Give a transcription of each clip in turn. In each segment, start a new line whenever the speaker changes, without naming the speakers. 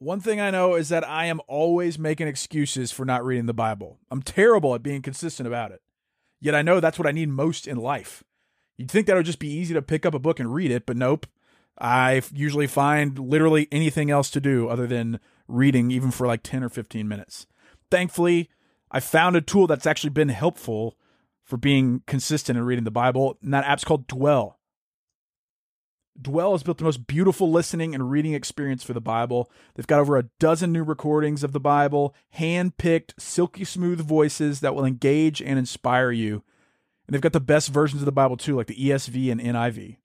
One thing I know is that I am always making excuses for not reading the Bible. I'm terrible at being consistent about it. Yet I know that's what I need most in life. You'd think that would just be easy to pick up a book and read it, but nope. I usually find literally anything else to do other than reading, even for like 10 or 15 minutes. Thankfully, I found a tool that's actually been helpful for being consistent in reading the Bible, and that app's called Dwell. Dwell has built the most beautiful listening and reading experience for the Bible. They've got over a dozen new recordings of the Bible, hand picked, silky smooth voices that will engage and inspire you. And they've got the best versions of the Bible too, like the ESV and NIV.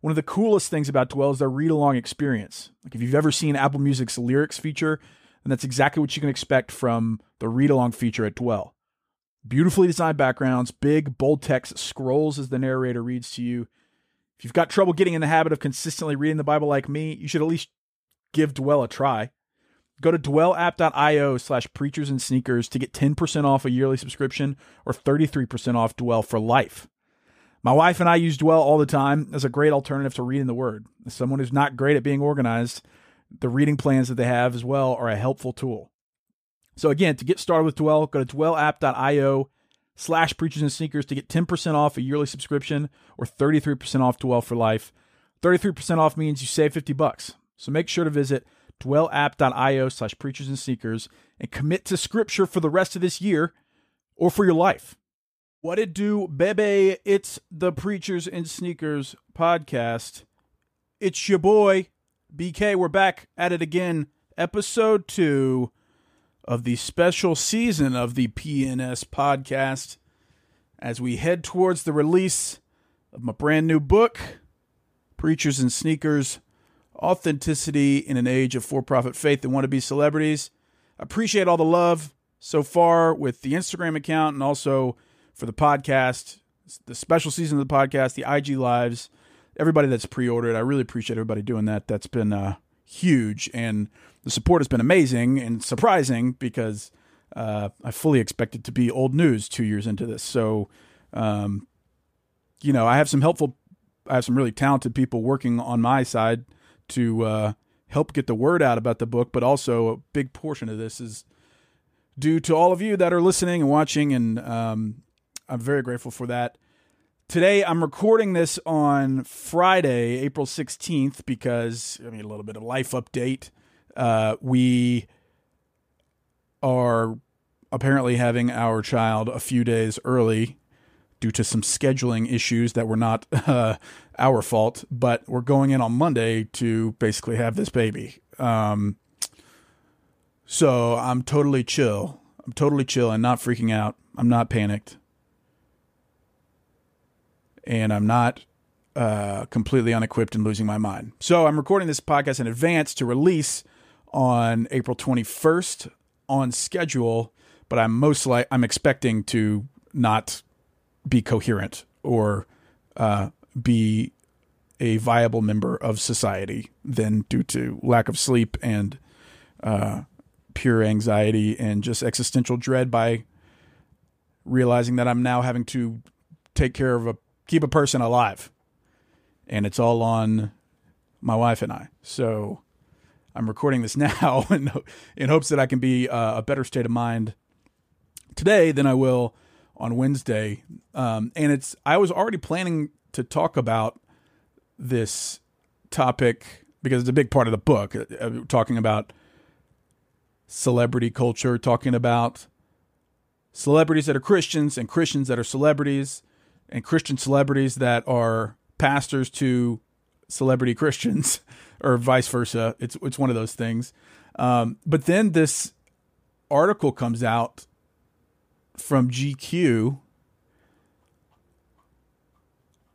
One of the coolest things about Dwell is their read along experience. Like if you've ever seen Apple Music's lyrics feature, then that's exactly what you can expect from the read along feature at Dwell. Beautifully designed backgrounds, big, bold text scrolls as the narrator reads to you if you've got trouble getting in the habit of consistently reading the Bible like me, you should at least give Dwell a try. Go to dwellapp.io slash preachers and sneakers to get 10% off a yearly subscription or 33% off Dwell for life. My wife and I use Dwell all the time as a great alternative to reading the Word. As someone who's not great at being organized, the reading plans that they have as well are a helpful tool. So again, to get started with Dwell, go to dwellapp.io slash preachers and sneakers to get 10% off a yearly subscription or 33% off Dwell for life. 33% off means you save 50 bucks. So make sure to visit dwellapp.io slash preachers and sneakers and commit to scripture for the rest of this year or for your life. What it do, bebe? It's the Preachers and Sneakers podcast. It's your boy, BK. We're back at it again. Episode two of the special season of the PNS podcast as we head towards the release of my brand new book, Preachers and Sneakers Authenticity in an Age of For Profit Faith and Wannabe Celebrities. Appreciate all the love so far with the Instagram account and also for the podcast, the special season of the podcast, the IG Lives, everybody that's pre ordered. I really appreciate everybody doing that. That's been uh, huge. And the support has been amazing and surprising because uh, I fully expected to be old news two years into this. So, um, you know, I have some helpful, I have some really talented people working on my side to uh, help get the word out about the book, but also a big portion of this is due to all of you that are listening and watching, and um, I'm very grateful for that. Today, I'm recording this on Friday, April 16th, because I mean, a little bit of life update. Uh, we are apparently having our child a few days early due to some scheduling issues that were not uh, our fault, but we're going in on Monday to basically have this baby. Um, so I'm totally chill. I'm totally chill and not freaking out. I'm not panicked. And I'm not uh, completely unequipped and losing my mind. So I'm recording this podcast in advance to release on April 21st on schedule, but I'm most like I'm expecting to not be coherent or uh, be a viable member of society then due to lack of sleep and uh, pure anxiety and just existential dread by realizing that I'm now having to take care of a keep a person alive and it's all on my wife and I. So I'm recording this now in, in hopes that I can be uh, a better state of mind today than I will on Wednesday. Um, and it's I was already planning to talk about this topic because it's a big part of the book, uh, uh, talking about celebrity culture, talking about celebrities that are Christians and Christians that are celebrities, and Christian celebrities that are pastors to celebrity Christians, or vice versa. It's it's one of those things. Um, but then this article comes out from GQ,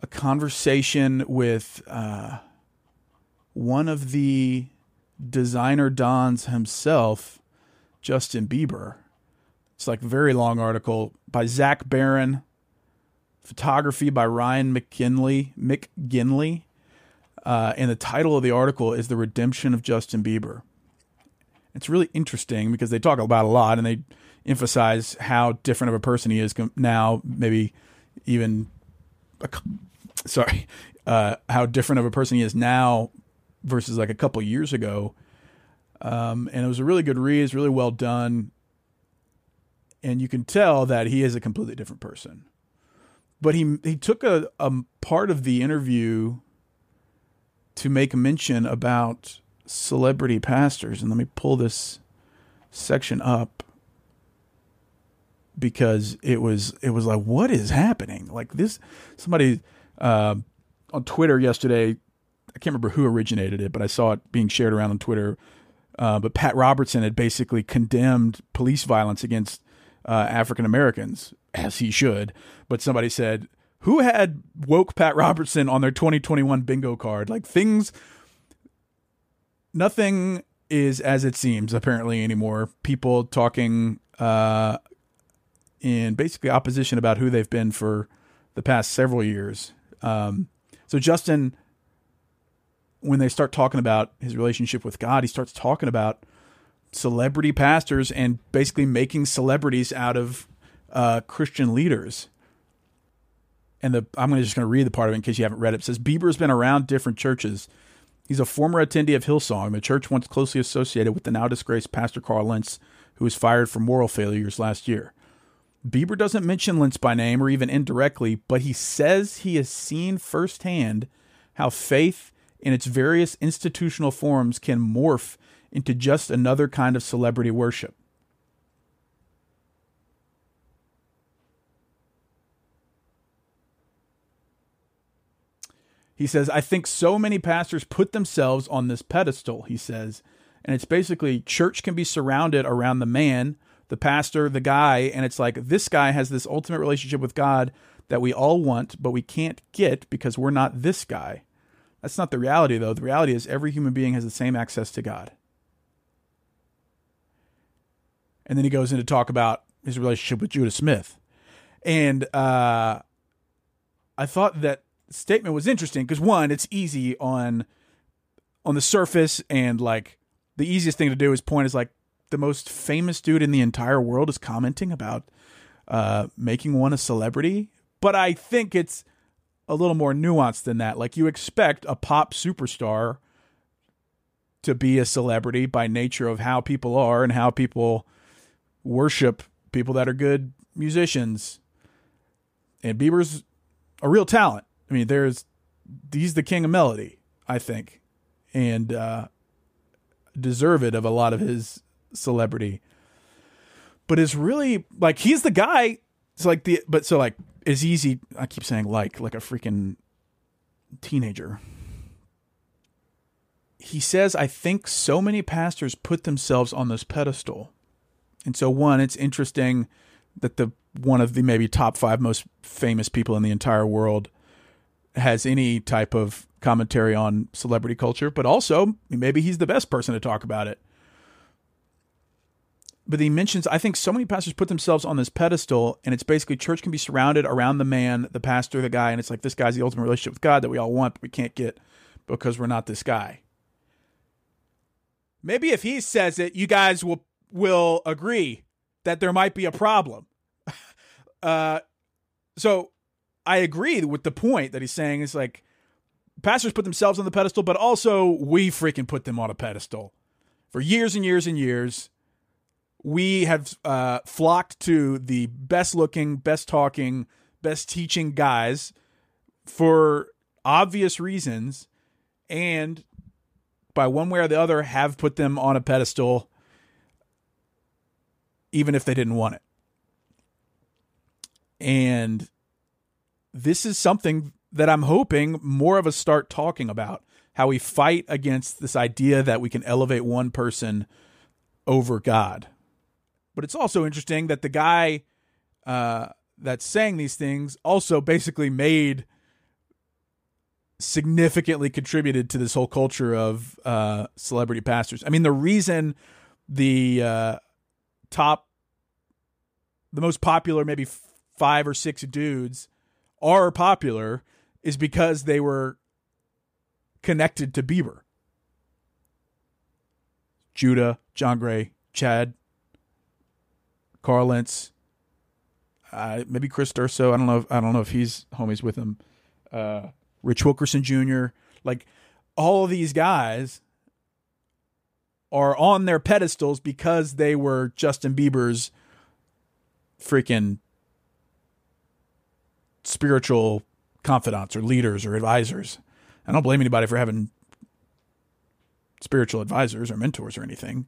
a conversation with uh, one of the designer dons himself, Justin Bieber. It's like a very long article by Zach Baron, photography by Ryan McKinley, McGinley, uh, and the title of the article is "The Redemption of Justin Bieber." It's really interesting because they talk about a lot and they emphasize how different of a person he is now, maybe even, sorry, uh, how different of a person he is now versus like a couple years ago. Um, and it was a really good read. It's really well done. And you can tell that he is a completely different person. But he he took a, a part of the interview to make a mention about celebrity pastors. And let me pull this section up because it was it was like what is happening? Like this somebody uh, on twitter yesterday i can't remember who originated it but i saw it being shared around on twitter. Uh, but pat robertson had basically condemned police violence against uh, african americans as he should. But somebody said who had woke pat robertson on their 2021 bingo card like things nothing is as it seems apparently anymore. People talking uh, in basically opposition about who they've been for the past several years. Um, so Justin, when they start talking about his relationship with God, he starts talking about celebrity pastors and basically making celebrities out of uh, Christian leaders. And the I'm just going to read the part of it in case you haven't read it. It says Bieber's been around different churches He's a former attendee of Hillsong, the church once closely associated with the now disgraced Pastor Carl Lentz, who was fired for moral failures last year. Bieber doesn't mention Lentz by name or even indirectly, but he says he has seen firsthand how faith in its various institutional forms can morph into just another kind of celebrity worship. He says, I think so many pastors put themselves on this pedestal, he says. And it's basically church can be surrounded around the man, the pastor, the guy. And it's like this guy has this ultimate relationship with God that we all want, but we can't get because we're not this guy. That's not the reality, though. The reality is every human being has the same access to God. And then he goes into talk about his relationship with Judah Smith. And uh, I thought that statement was interesting because one, it's easy on on the surface and like the easiest thing to do is point is like the most famous dude in the entire world is commenting about uh, making one a celebrity. But I think it's a little more nuanced than that. Like you expect a pop superstar to be a celebrity by nature of how people are and how people worship people that are good musicians. And Bieber's a real talent. I mean, there's he's the king of melody, I think, and uh, deserve it of a lot of his celebrity. But it's really like he's the guy. It's like the but so like it's easy. I keep saying like like a freaking teenager. He says, I think so many pastors put themselves on this pedestal. And so, one, it's interesting that the one of the maybe top five most famous people in the entire world has any type of commentary on celebrity culture, but also maybe he's the best person to talk about it. But he mentions, I think so many pastors put themselves on this pedestal, and it's basically church can be surrounded around the man, the pastor, the guy, and it's like this guy's the ultimate relationship with God that we all want, but we can't get because we're not this guy. Maybe if he says it, you guys will will agree that there might be a problem. uh, so I agree with the point that he's saying. It's like pastors put themselves on the pedestal, but also we freaking put them on a pedestal. For years and years and years, we have uh, flocked to the best looking, best talking, best teaching guys for obvious reasons. And by one way or the other, have put them on a pedestal, even if they didn't want it. And this is something that I'm hoping more of us start talking about how we fight against this idea that we can elevate one person over God. But it's also interesting that the guy uh, that's saying these things also basically made significantly contributed to this whole culture of uh, celebrity pastors. I mean, the reason the uh, top, the most popular, maybe five or six dudes are popular is because they were connected to Bieber. Judah, John Gray, Chad, Carl Lentz, uh, maybe Chris Durso. I don't know. If, I don't know if he's homies with him. Uh, Rich Wilkerson Jr. Like all of these guys are on their pedestals because they were Justin Bieber's freaking spiritual confidants or leaders or advisors. I don't blame anybody for having spiritual advisors or mentors or anything.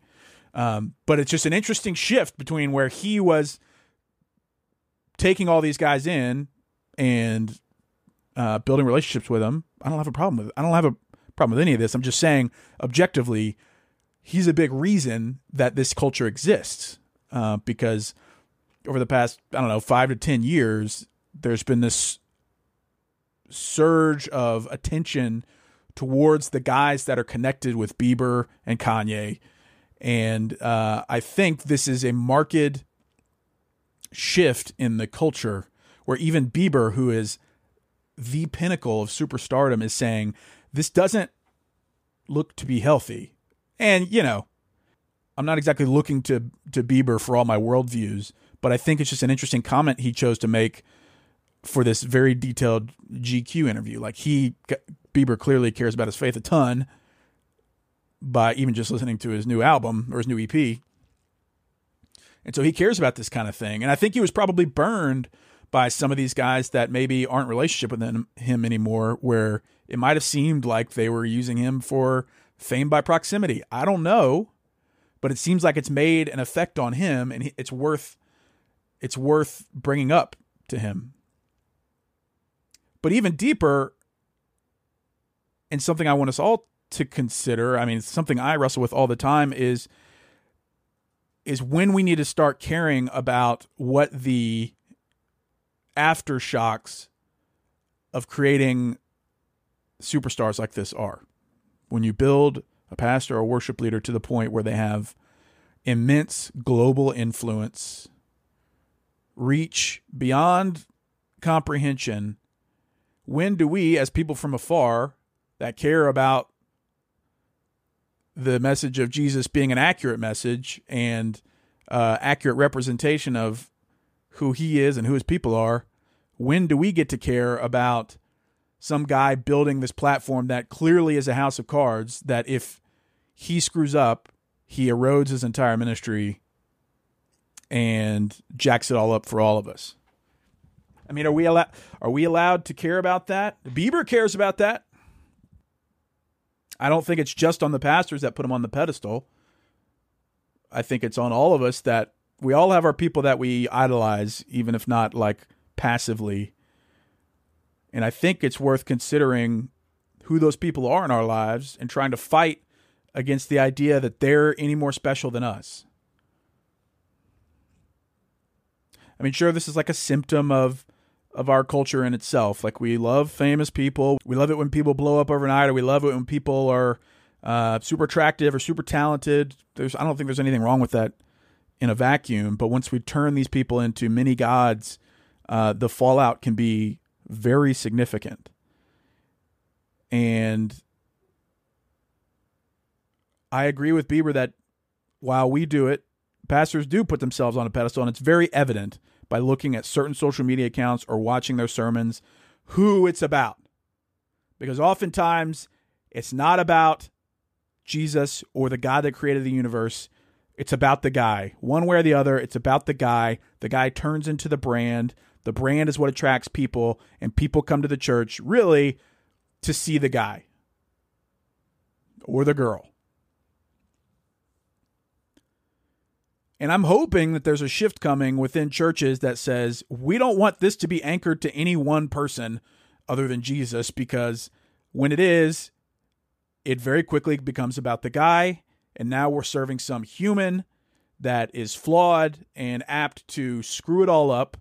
Um, but it's just an interesting shift between where he was taking all these guys in and uh, building relationships with them. I don't have a problem with it. I don't have a problem with any of this. I'm just saying objectively, he's a big reason that this culture exists uh, because over the past I don't know five to ten years, there's been this surge of attention towards the guys that are connected with Bieber and Kanye. And uh, I think this is a marked shift in the culture where even Bieber, who is the pinnacle of superstardom, is saying this doesn't look to be healthy. And, you know, I'm not exactly looking to, to Bieber for all my worldviews, but I think it's just an interesting comment he chose to make for this very detailed GQ interview. Like he Bieber clearly cares about his faith a ton by even just listening to his new album or his new EP. And so he cares about this kind of thing. And I think he was probably burned by some of these guys that maybe aren't relationship with him, him anymore, where it might have seemed like they were using him for fame by proximity. I don't know, but it seems like it's made an effect on him, and it's worth it's worth bringing up to him. But even deeper, and something I want us all to consider, I mean, something I wrestle with all the time is is when we need to start caring about what the aftershocks of creating superstars like this are. When you build a pastor or worship leader to the point where they have immense global influence, reach beyond comprehension, when do we, as people from afar that care about the message of Jesus being an accurate message and uh, accurate representation of who he is and who his people are, when do we get to care about some guy building this platform that clearly is a house of cards that if he screws up, he erodes his entire ministry and jacks it all up for all of us? I mean, are we allowed are we allowed to care about that? Bieber cares about that. I don't think it's just on the pastors that put him on the pedestal. I think it's on all of us that we all have our people that we idolize, even if not like passively. And I think it's worth considering who those people are in our lives and trying to fight against the idea that they're any more special than us. I mean, sure, this is like a symptom of of our culture in itself. Like we love famous people. We love it when people blow up overnight, or we love it when people are uh, super attractive or super talented. There's I don't think there's anything wrong with that in a vacuum. But once we turn these people into mini gods, uh, the fallout can be very significant. And I agree with Bieber that while we do it, pastors do put themselves on a pedestal, and it's very evident by looking at certain social media accounts or watching their sermons who it's about. Because oftentimes it's not about Jesus or the God that created the universe. It's about the guy. One way or the other, it's about the guy. The guy turns into the brand. The brand is what attracts people, and people come to the church really to see the guy. or the girl. And I'm hoping that there's a shift coming within churches that says we don't want this to be anchored to any one person other than Jesus because when it is, it very quickly becomes about the guy. And now we're serving some human that is flawed and apt to screw it all up.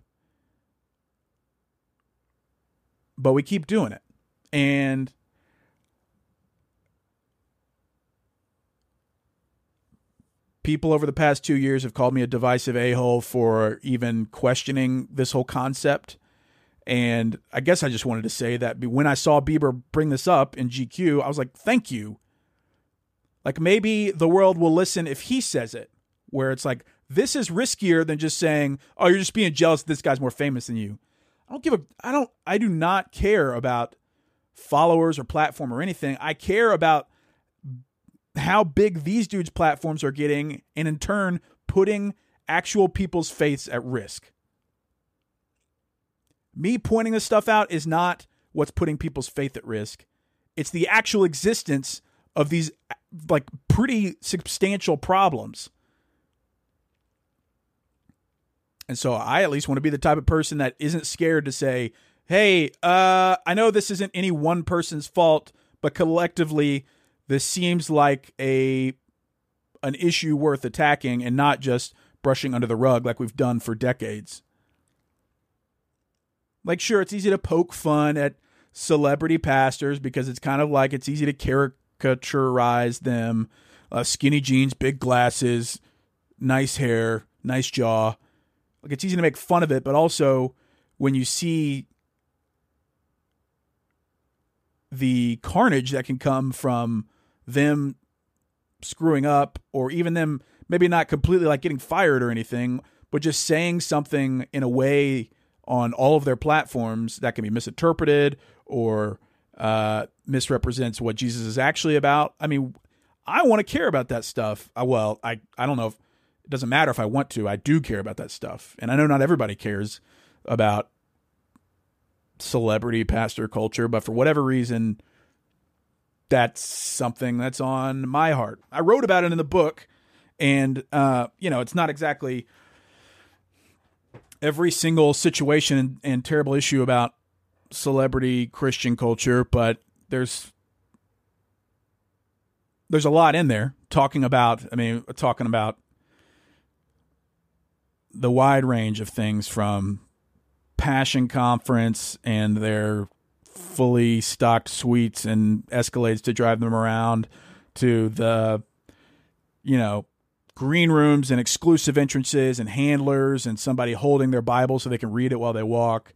But we keep doing it. And people over the past two years have called me a divisive a hole for even questioning this whole concept. And I guess I just wanted to say that when I saw Bieber bring this up in GQ, I was like, thank you. Like maybe the world will listen if he says it, where it's like, this is riskier than just saying, oh, you're just being jealous this guy's more famous than you. I don't give a, I don't, I do not care about followers or platform or anything. I care about how big these dudes' platforms are getting and in turn putting actual people's faiths at risk. Me pointing this stuff out is not what's putting people's faith at risk. It's the actual existence of these like pretty substantial problems. And so I at least want to be the type of person that isn't scared to say, "Hey, uh I know this isn't any one person's fault, but collectively this seems like a an issue worth attacking and not just brushing under the rug like we've done for decades." Like, sure, it's easy to poke fun at celebrity pastors because it's kind of like it's easy to caricaturize them. Uh, skinny jeans, big glasses, nice hair, nice jaw. Like, it's easy to make fun of it, but also when you see the carnage that can come from them screwing up or even them maybe not completely like getting fired or anything, but just saying something in a way on all of their platforms that can be misinterpreted or uh, misrepresents what Jesus is actually about. I mean, I want to care about that stuff. I, well, I, I don't know if it doesn't matter if I want to. I do care about that stuff. And I know not everybody cares about celebrity pastor culture, but for whatever reason, that's something that's on my heart. I wrote about it in the book, and uh, you know, it's not exactly every single situation and, and terrible issue about celebrity Christian culture, but there's there's a lot in there talking about I mean talking about the wide range of things from Passion Conference and their fully stocked suites and Escalades to drive them around to the you know green rooms and exclusive entrances and handlers and somebody holding their Bible so they can read it while they walk.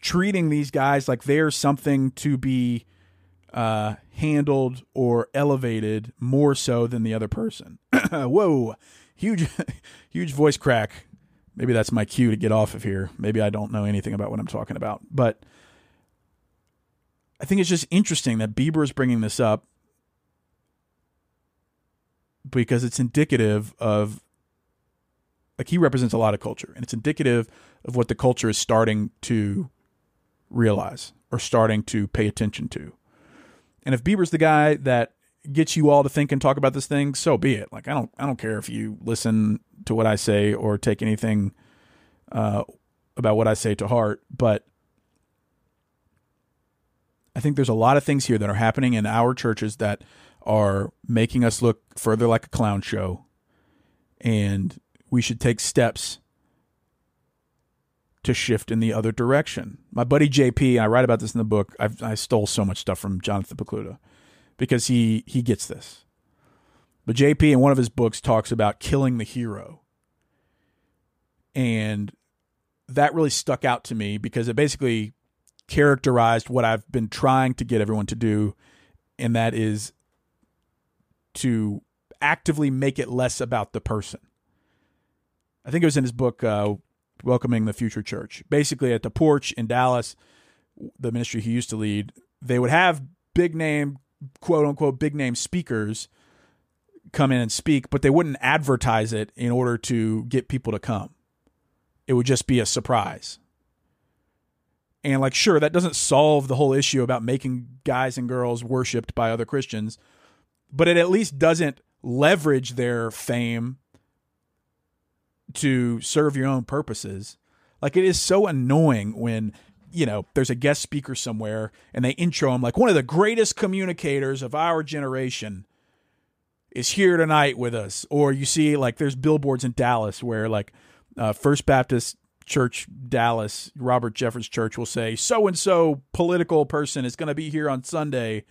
Treating these guys like they're something to be uh, handled or elevated more so than the other person. Whoa, huge, huge voice crack. Maybe that's my cue to get off of here. Maybe I don't know anything about what I'm talking about, but I think it's just interesting that Bieber is bringing this up because it's indicative of like he represents a lot of culture and it's indicative of what the culture is starting to realize or starting to pay attention to. And if Bieber's the guy that gets you all to think and talk about this thing, so be it. Like I don't I don't care if you listen to what I say or take anything uh, about what I say to heart, but I think there's a lot of things here that are happening in our churches that are making us look further like a clown show. And we should take steps to shift in the other direction. My buddy JP, I write about this in the book. I've, i stole so much stuff from Jonathan Pokluda because he he gets this. But JP in one of his books talks about killing the hero. And that really stuck out to me because it basically characterized what I've been trying to get everyone to do and that is to actively make it less about the person. I think it was in his book, uh, Welcoming the Future Church. Basically, at the porch in Dallas, the ministry he used to lead, they would have big name, quote unquote, big name speakers come in and speak, but they wouldn't advertise it in order to get people to come. It would just be a surprise. And, like, sure, that doesn't solve the whole issue about making guys and girls worshiped by other Christians but it at least doesn't leverage their fame to serve your own purposes. Like it is so annoying when you know there's a guest speaker somewhere and they intro him like one of the greatest communicators of our generation is here tonight with us or you see like there's billboards in Dallas where like uh, First Baptist Church Dallas Robert Jeffress Church will say so and so political person is going to be here on Sunday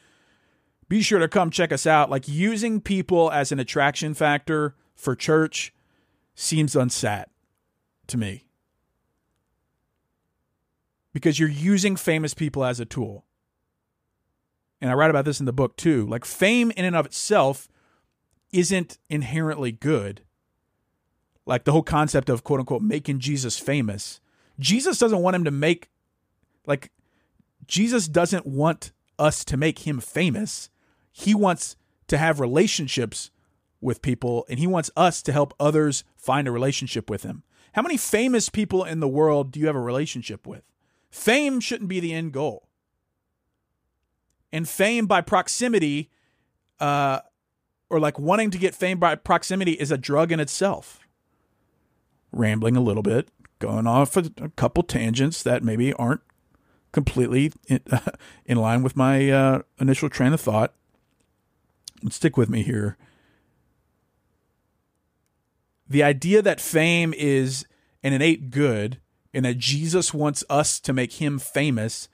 be sure to come check us out like using people as an attraction factor for church seems unsat to me because you're using famous people as a tool. And I write about this in the book too. Like fame in and of itself isn't inherently good. Like the whole concept of quote unquote making Jesus famous. Jesus doesn't want him to make, like, Jesus doesn't want us to make him famous. He wants to have relationships with people and he wants us to help others find a relationship with him. How many famous people in the world do you have a relationship with? Fame shouldn't be the end goal. And fame by proximity, uh, or like wanting to get fame by proximity, is a drug in itself. Rambling a little bit, going off a, a couple tangents that maybe aren't completely in, uh, in line with my uh, initial train of thought. Stick with me here. The idea that fame is an innate good and that Jesus wants us to make him famous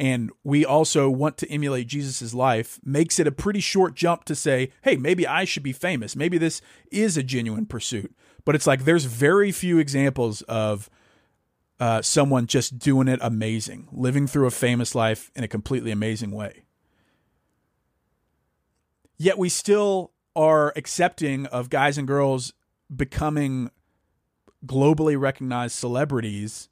and we also want to emulate Jesus' life makes it a pretty short jump to say, hey, maybe I should be famous. Maybe this is a genuine pursuit. But it's like there's very few examples of uh, someone just doing it amazing, living through a famous life in a completely amazing way. Yet we still are accepting of guys and girls becoming globally recognized celebrities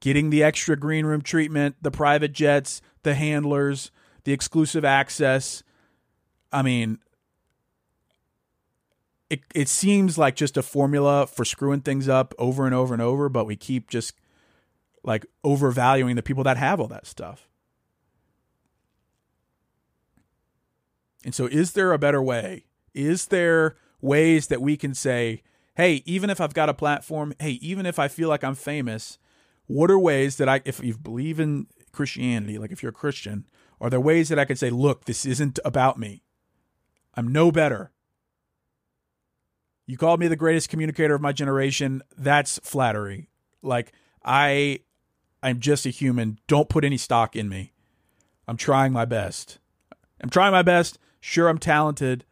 getting the extra green room treatment, the private jets, the handlers, the exclusive access. I mean, it it seems like just a formula for screwing things up over and over and over, but we keep just like overvaluing the people that have all that stuff. And so is there a better way? Is there ways that we can say, hey, even if I've got a platform, hey, even if I feel like I'm famous, what are ways that I, if you believe in Christianity, like if you're a Christian, are there ways that I could say, look, this isn't about me? I'm no better. You called me the greatest communicator of my generation. That's flattery. Like I I'm just a human. Don't put any stock in me. I'm trying my best. I'm trying my best. Sure I'm talented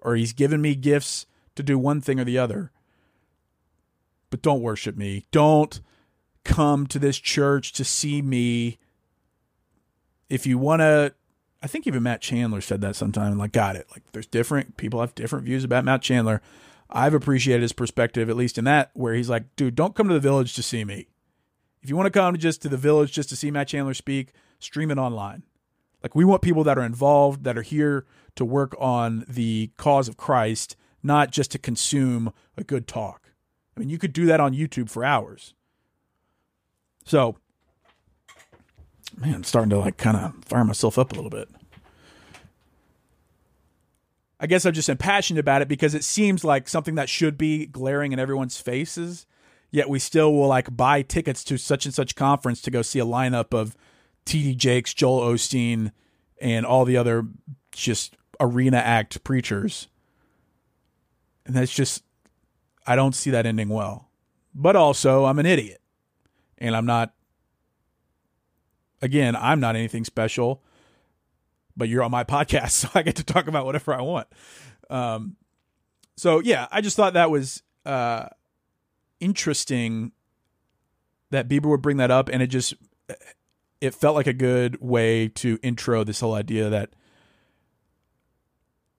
or he's given me gifts to do one thing or the other but don't worship me. Don't come to this church to see me. If you want to, I think even Matt Chandler said that sometime like, got it. Like, there's different people have different views about Matt Chandler. I've appreciated his perspective, at least in that, where he's like, dude, don't come to the village to see me. If you want to come just to the village just to see Matt Chandler speak, stream it online. Like, we want people that are involved, that are here to work on the cause of Christ, not just to consume a good talk. I mean, you could do that on YouTube for hours. So, man, I'm starting to like kind of fire myself up a little bit. I guess I'm just impassioned about it because it seems like something that should be glaring in everyone's faces, yet we still will like buy tickets to such and such conference to go see a lineup of TD Jakes, Joel Osteen, and all the other just arena act preachers. And that's just I don't see that ending well. But also, I'm an idiot. And I'm not, again, I'm not anything special, but you're on my podcast, so I get to talk about whatever I want. Um, so, yeah, I just thought that was uh, interesting that Bieber would bring that up. And it just, it felt like a good way to intro this whole idea that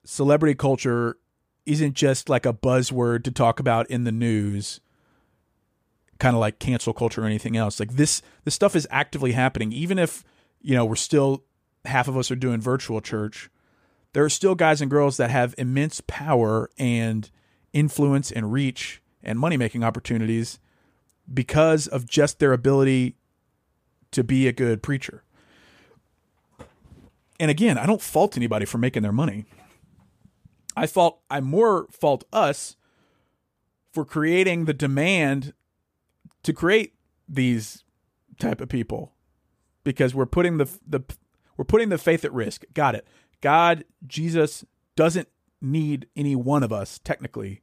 celebrity culture isn't just like a buzzword to talk about in the news kind of like cancel culture or anything else. Like this this stuff is actively happening. Even if you know we're still half of us are doing virtual church there are still guys and girls that have immense power and influence and reach and money making opportunities because of just their ability to be a good preacher. And again i don't fault anybody for making their money. I fault I more fault us for creating the demand to create these type of people because we're putting the the we're putting the faith at risk. Got it. God, Jesus doesn't need any one of us technically.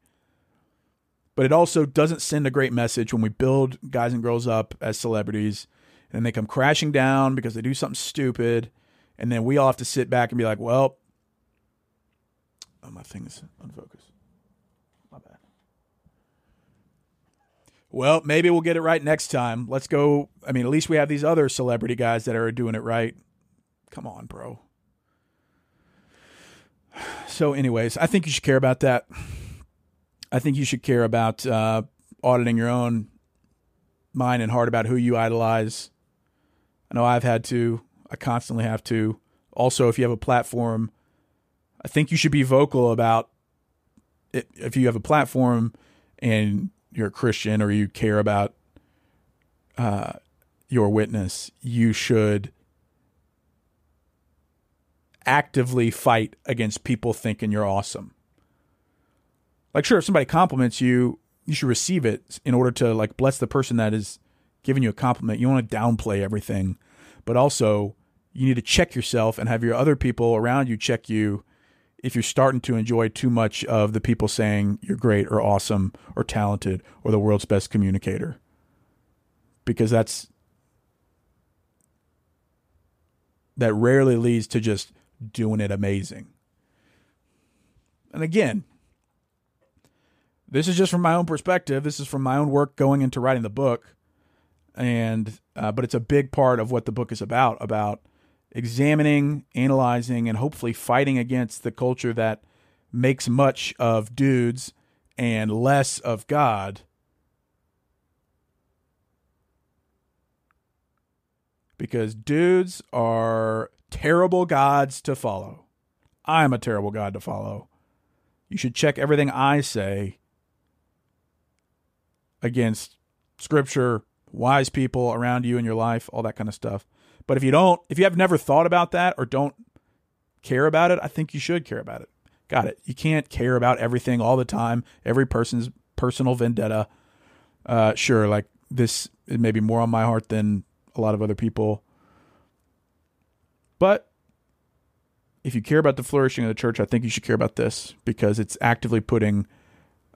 But it also doesn't send a great message when we build guys and girls up as celebrities and they come crashing down because they do something stupid and then we all have to sit back and be like, "Well, oh, my thing is unfocused. My bad. Well, maybe we'll get it right next time. Let's go. I mean, at least we have these other celebrity guys that are doing it right. Come on, bro. So, anyways, I think you should care about that. I think you should care about uh, auditing your own mind and heart about who you idolize. I know I've had to. I constantly have to. Also, if you have a platform, I think you should be vocal about it. If you have a platform and you're a Christian or you care about uh, your witness, you should actively fight against people thinking you're awesome. Like, sure, if somebody compliments you, you should receive it in order to like bless the person that is giving you a compliment. You want to downplay everything, but also you need to check yourself and have your other people around you check you if you're starting to enjoy too much of the people saying you're great or awesome or talented or the world's best communicator. Because that's that rarely leads to just doing it amazing. And again, this is just from my own perspective. This is from my own work going into writing the book, and uh, but it's a big part of what the book is about about examining, analyzing, and hopefully fighting against the culture that makes much of dudes and less of God. Because dudes are terrible gods to follow. I'm a terrible god to follow. You should check everything I say against scripture, wise people around you in your life, all that kind of stuff. But if you don't, if you have never thought about that or don't care about it, I think you should care about it. Got it. You can't care about everything all the time, every person's personal vendetta. Uh, sure, like this is maybe more on my heart than a lot of other people. But if you care about the flourishing of the church, I think you should care about this because it's actively putting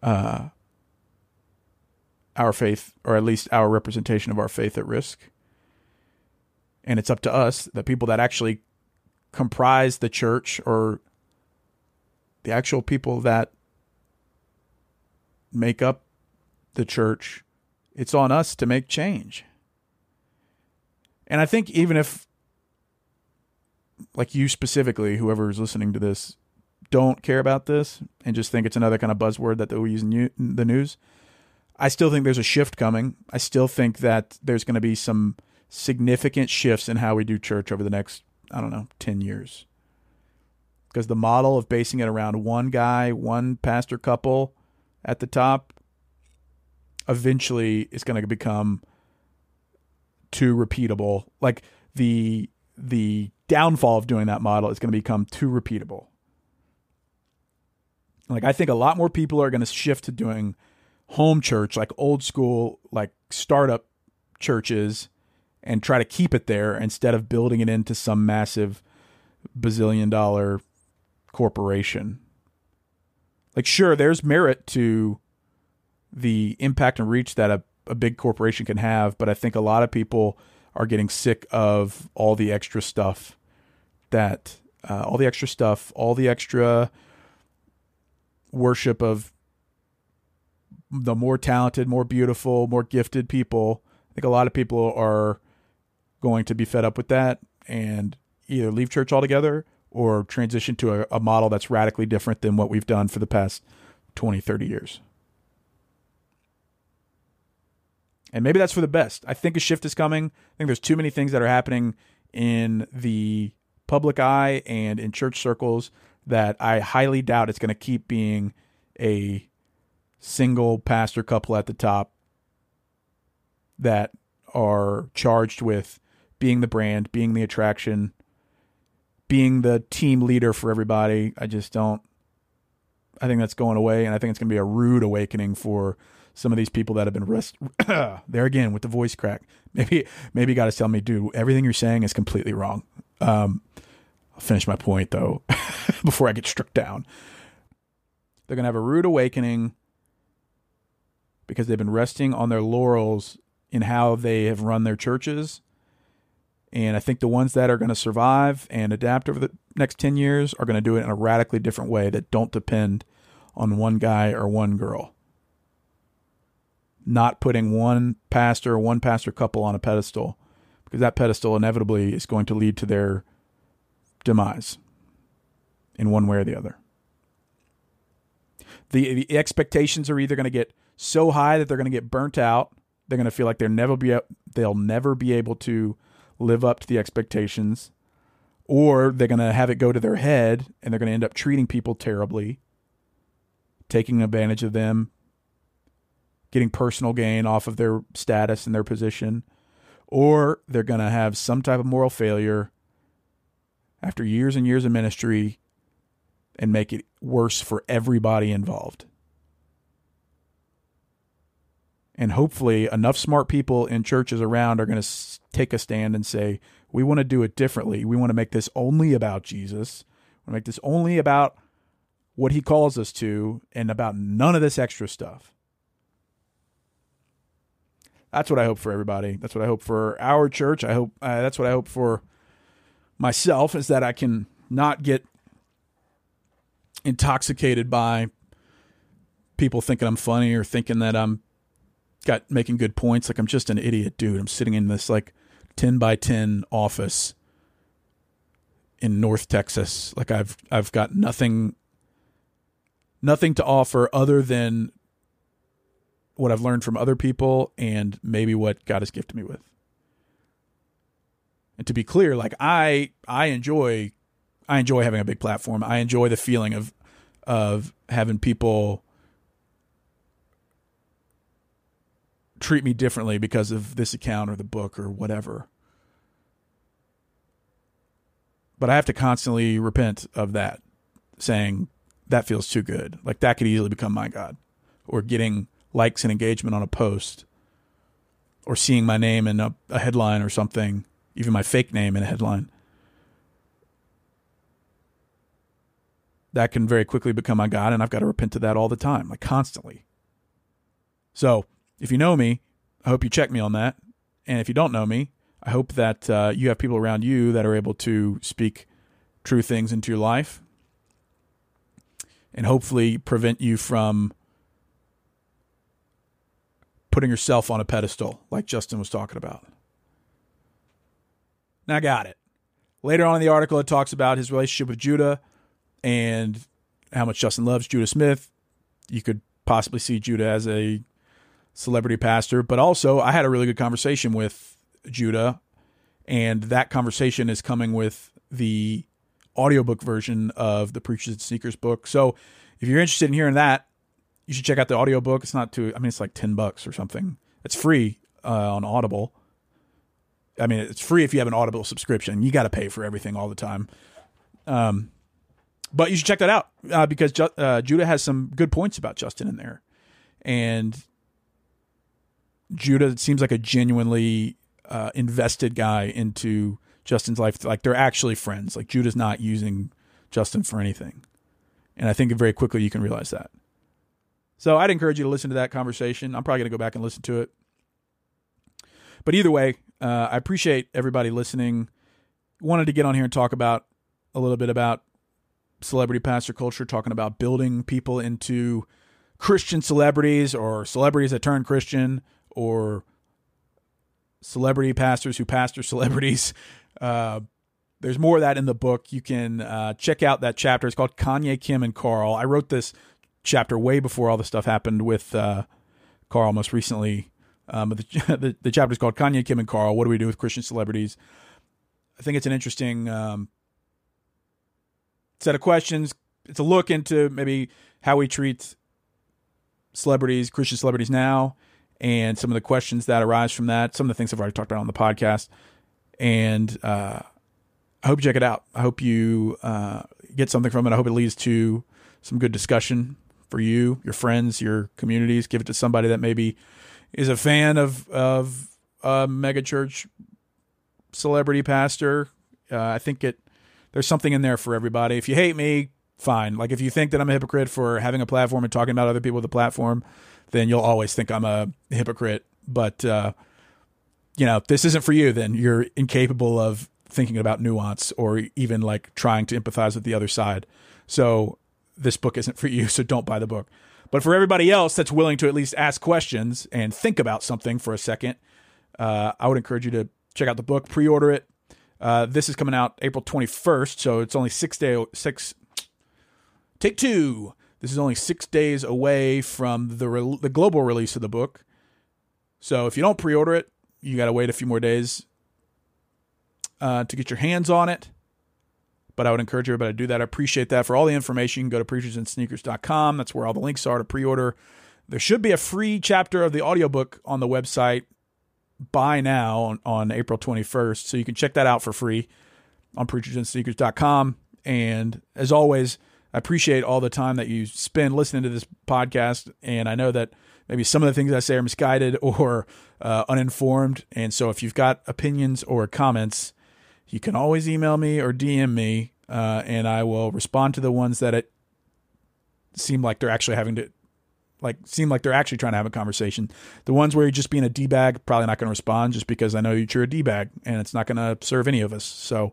uh, our faith, or at least our representation of our faith, at risk. And it's up to us, the people that actually comprise the church or the actual people that make up the church, it's on us to make change. And I think even if like you specifically, whoever is listening to this, don't care about this and just think it's another kind of buzzword that they'll use in the news. I still think there's a shift coming. I still think that there's going to be some significant shifts in how we do church over the next, I don't know, 10 years. Because the model of basing it around one guy, one pastor couple at the top, eventually is going to become too repeatable. Like the the downfall of doing that model is going to become too repeatable. Like I think a lot more people are going to shift to doing home church, like old school, like startup churches, and try to keep it there instead of building it into some massive bazillion dollar corporation. Like, sure, there's merit to the impact and reach that a, a big corporation can have, but I think a lot of people are getting sick of all the extra stuff that uh, all the extra stuff, all the extra worship of the more talented, more beautiful, more gifted people. I think a lot of people are going to be fed up with that and either leave church altogether or transition to a, a model that's radically different than what we've done for the past 20, 30 years. And maybe that's for the best. I think a shift is coming. I think there's too many things that are happening in the public eye and in church circles that I highly doubt it's going to keep being a single pastor couple at the top that are charged with being the brand, being the attraction, being the team leader for everybody. I just don't I think that's going away, and I think it's going to be a rude awakening for some of these people that have been rest there again with the voice crack. Maybe maybe you got to tell me, dude, everything you're saying is completely wrong. Um, I'll finish my point though before I get struck down. They're going to have a rude awakening because they've been resting on their laurels in how they have run their churches. And I think the ones that are going to survive and adapt over the next 10 years are going to do it in a radically different way that don't depend on one guy or one girl. Not putting one pastor or one pastor couple on a pedestal because that pedestal inevitably is going to lead to their demise in one way or the other. The, the expectations are either going to get so high that they're going to get burnt out. They're going to feel like they're never be they'll never be able to live up to the expectations, or they're going to have it go to their head and they're going to end up treating people terribly, taking advantage of them, getting personal gain off of their status and their position, or they're going to have some type of moral failure after years and years of ministry and make it worse for everybody involved. And hopefully, enough smart people in churches around are going to take a stand and say, we want to do it differently. We want to make this only about Jesus. We want to make this only about what he calls us to and about none of this extra stuff. That's what I hope for everybody. That's what I hope for our church. I hope uh, that's what I hope for myself is that I can not get intoxicated by people thinking I'm funny or thinking that I'm got making good points. Like I'm just an idiot, dude. I'm sitting in this like ten by ten office in North Texas. Like I've I've got nothing nothing to offer other than what I've learned from other people and maybe what God has gifted me with. And to be clear, like I I enjoy I enjoy having a big platform. I enjoy the feeling of of having people treat me differently because of this account or the book or whatever. But I have to constantly repent of that, saying that feels too good. Like that could easily become my God. Or getting likes and engagement on a post, or seeing my name in a, a headline or something, even my fake name in a headline. That can very quickly become my God, and I've got to repent to that all the time, like constantly. So if you know me, I hope you check me on that. And if you don't know me, I hope that uh, you have people around you that are able to speak true things into your life and hopefully prevent you from putting yourself on a pedestal like Justin was talking about. Now, got it. Later on in the article, it talks about his relationship with Judah and how much Justin loves Judah Smith. You could possibly see Judah as a celebrity pastor, but also I had a really good conversation with Judah, and that conversation is coming with the audiobook version of the Preachers and Sneakers book. So if you're interested in hearing that, you should check out the audiobook. It's not too I mean it's like 10 bucks or something. It's free uh, on Audible. I mean, it's free if you have an Audible subscription. You got to pay for everything all the time. Um, but you should check that out uh, because uh, Judah has some good points about Justin in there, and Judah seems like a genuinely uh, invested guy into Justin's life. Like they're actually friends. Like Judah's not using Justin for anything. And I think very quickly you can realize that. So I'd encourage you to listen to that conversation. I'm probably going to go back and listen to it. But either way, uh, I appreciate everybody listening. Wanted to get on here and talk about a little bit about celebrity pastor culture, talking about building people into Christian celebrities or celebrities that turn Christian or celebrity pastors who pastor celebrities. Uh, there's more of that in the book. You can uh, check out that chapter. It's called Kanye, Kim, and Carl. I wrote this chapter way before all the stuff happened with uh, Carl most recently. Um, the, the, the chapter is called Kanye, Kim, and Carl. What do we do with Christian celebrities? I think it's an interesting um, set of questions. It's a look into maybe how we treat celebrities, Christian celebrities now, and some of the questions that arise from that. Some of the things I've already talked about on the podcast, and uh, I hope you check it out. I hope you uh, get something from it. I hope it leads to some good discussion for you, your friends, your communities. Give it to somebody that maybe is a fan of of a megachurch celebrity pastor. Uh, I think it there's something in there for everybody. If you hate me, fine. Like if you think that I'm a hypocrite for having a platform and talking about other people with a platform, then you'll always think I'm a hypocrite. But uh, you know, this isn't for you, then you're incapable of thinking about nuance or even like trying to empathize with the other side. So this book isn't for you, so don't buy the book. But for everybody else that's willing to at least ask questions and think about something for a second, uh, I would encourage you to check out the book, pre-order it. Uh, this is coming out April 21st, so it's only six day six. Take two. This is only six days away from the re- the global release of the book. So if you don't pre-order it, you got to wait a few more days uh, to get your hands on it but I would encourage everybody to do that. I appreciate that. For all the information, you can go to preachersandsneakers.com. That's where all the links are to pre order. There should be a free chapter of the audiobook on the website by now on, on April 21st. So you can check that out for free on preachersandsneakers.com. And as always, I appreciate all the time that you spend listening to this podcast. And I know that maybe some of the things I say are misguided or uh, uninformed. And so if you've got opinions or comments, you can always email me or DM me, uh, and I will respond to the ones that it seem like they're actually having to, like, seem like they're actually trying to have a conversation. The ones where you're just being a d bag, probably not going to respond just because I know you're a d bag, and it's not going to serve any of us. So,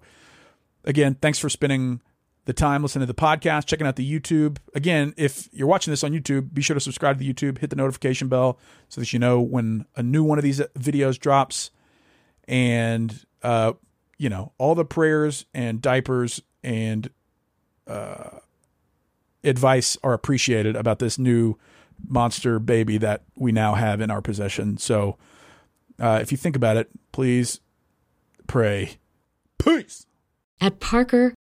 again, thanks for spending the time listening to the podcast, checking out the YouTube. Again, if you're watching this on YouTube, be sure to subscribe to the YouTube, hit the notification bell so that you know when a new one of these videos drops. And uh, you know, all the prayers and diapers and uh, advice are appreciated about this new monster baby that we now have in our possession. So, uh, if you think about it, please pray. Peace.
At Parker,